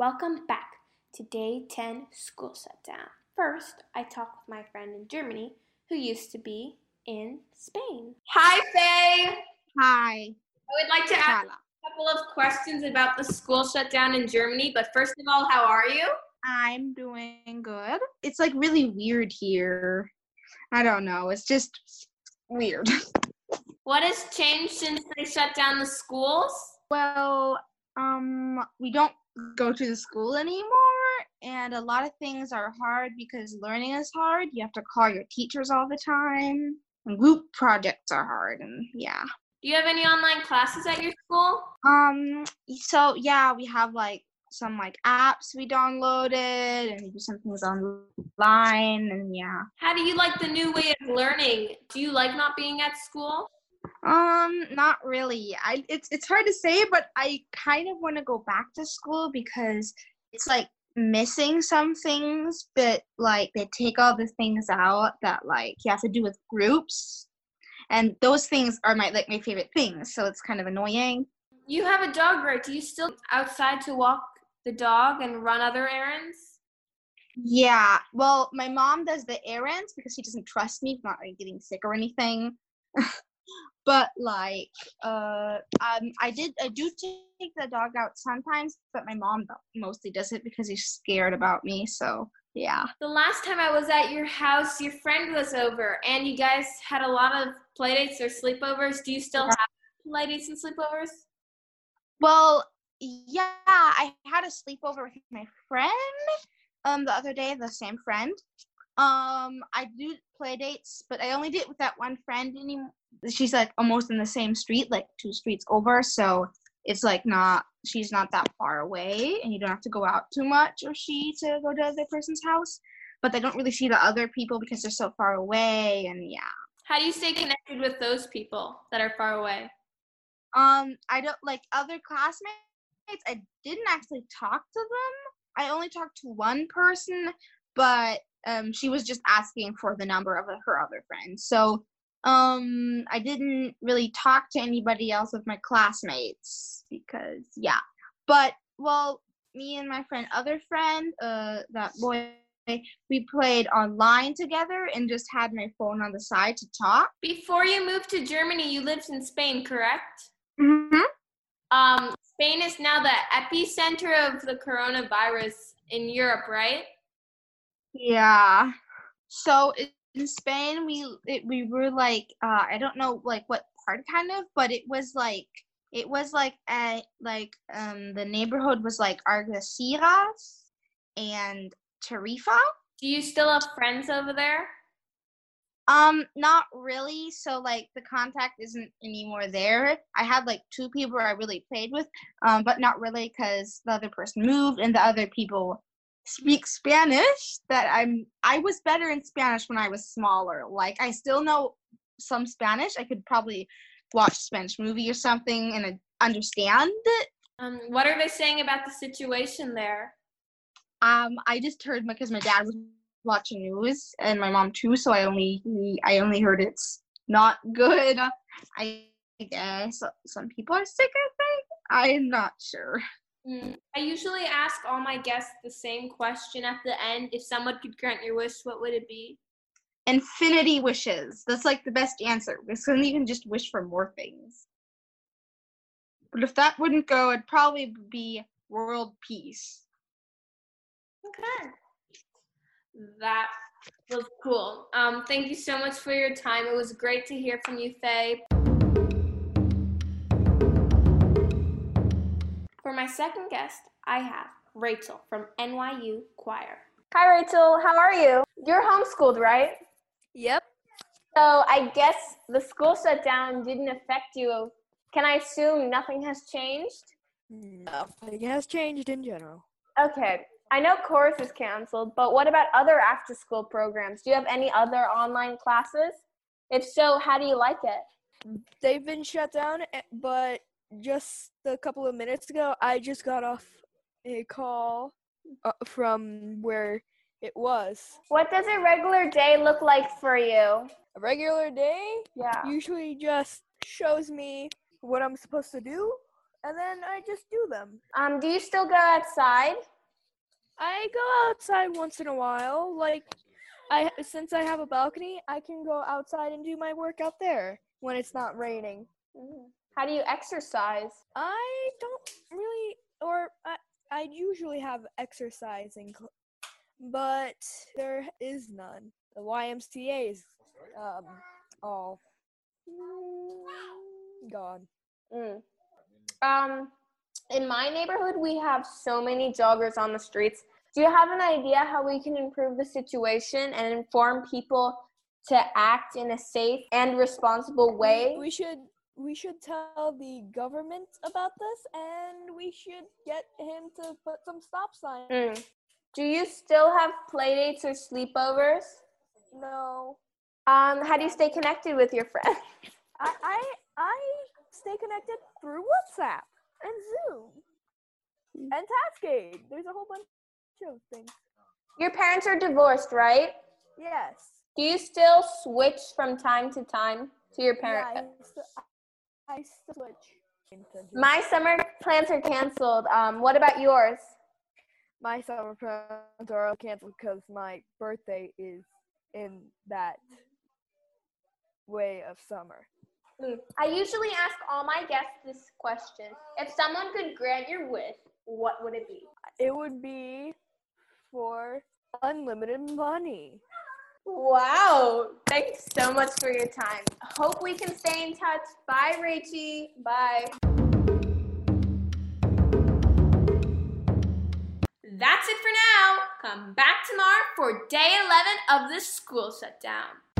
Welcome back to day 10 school shutdown. First, I talk with my friend in Germany who used to be in Spain. Hi, Faye. Hi. I would like to ask a couple of questions about the school shutdown in Germany, but first of all, how are you? I'm doing good. It's like really weird here. I don't know. It's just weird. What has changed since they shut down the schools? Well, um, we don't go to the school anymore, and a lot of things are hard because learning is hard. You have to call your teachers all the time. And group projects are hard, and yeah. Do you have any online classes at your school? Um, so yeah, we have like some like apps we downloaded and we do some things online and yeah. How do you like the new way of learning? Do you like not being at school? Um, not really. I it's it's hard to say, but I kind of want to go back to school because it's like missing some things, but like they take all the things out that like you have to do with groups. And those things are my like my favorite things, so it's kind of annoying. You have a dog, right? Do you still outside to walk the dog and run other errands? Yeah. Well, my mom does the errands because she doesn't trust me not like, getting sick or anything. but like uh um i did i do take the dog out sometimes but my mom mostly does it because he's scared about me so yeah. The last time i was at your house your friend was over and you guys had a lot of playdates or sleepovers. Do you still have playdates and sleepovers? Well yeah i had a sleepover with my friend um the other day the same friend um i do play dates but i only did it with that one friend anymore she's like almost in the same street, like two streets over. So it's like not she's not that far away, and you don't have to go out too much or she to go to the other person's house. But they don't really see the other people because they're so far away, and yeah. How do you stay connected with those people that are far away? Um, I don't like other classmates. I didn't actually talk to them. I only talked to one person, but um, she was just asking for the number of her other friends. So um, I didn't really talk to anybody else of my classmates because yeah. But well, me and my friend, other friend, uh, that boy, we played online together and just had my phone on the side to talk. Before you moved to Germany, you lived in Spain, correct? Mm-hmm. Um, Spain is now the epicenter of the coronavirus in Europe, right? Yeah. So in Spain we it, we were like uh I don't know like what part kind of, but it was like it was like a like um the neighborhood was like Algeciras and Tarifa. Do you still have friends over there? Um, not really. So like the contact isn't anymore there. I had like two people I really played with, um, but not really because the other person moved and the other people speak Spanish that I'm I was better in Spanish when I was smaller. Like I still know some Spanish. I could probably watch a Spanish movie or something and understand it. Um, what are they saying about the situation there? Um, I just heard because my dad was watching news and my mom too, so I only I only heard it's not good. I guess some people are sick. I think I'm not sure. Mm. I usually ask all my guests the same question at the end. If someone could grant your wish, what would it be? Infinity wishes. That's like the best answer because then you can even just wish for more things. But if that wouldn't go, it'd probably be world peace. Okay. That was cool. Um, thank you so much for your time. It was great to hear from you, Faye. For my second guest, I have Rachel from NYU Choir. Hi, Rachel. How are you? You're homeschooled, right? Yep. So I guess the school shutdown didn't affect you. Can I assume nothing has changed? Nothing has changed in general. Okay. I know chorus is canceled, but what about other after school programs? Do you have any other online classes? If so, how do you like it? They've been shut down, eh, but just a couple of minutes ago, I just got off a call uh, from where it was. What does a regular day look like for you? A regular day Yeah. usually just shows me what I'm supposed to do and then I just do them. Um, do you still go outside? I go outside once in a while. Like, I since I have a balcony, I can go outside and do my work out there when it's not raining. Mm. How do you exercise? I don't really, or I, I usually have exercising, cl- but there is none. The YMCA is um, all gone. Mm. Um, in my neighborhood, we have so many joggers on the streets. Do you have an idea how we can improve the situation and inform people to act in a safe and responsible way? We should we should tell the government about this, and we should get him to put some stop signs. Mm. Do you still have playdates or sleepovers? No, Um, how do you stay connected with your friends? I I I stay connected through WhatsApp and Zoom and Taskade. There's a whole bunch of things. Your parents are divorced, right? Yes. Do you still switch from time to time to your parents? I My summer plans are canceled. Um, what about yours? my summer plans are canceled because my birthday is in that way of summer. Mm. I usually ask all my guests this question. If someone could grant your wish, what would it be? It would be for unlimited money. Wow. Thanks so much for your time. Hope we can stay in touch. Bye, Rachie. Bye. That's it for now. Come back tomorrow for day 11 of the school shutdown.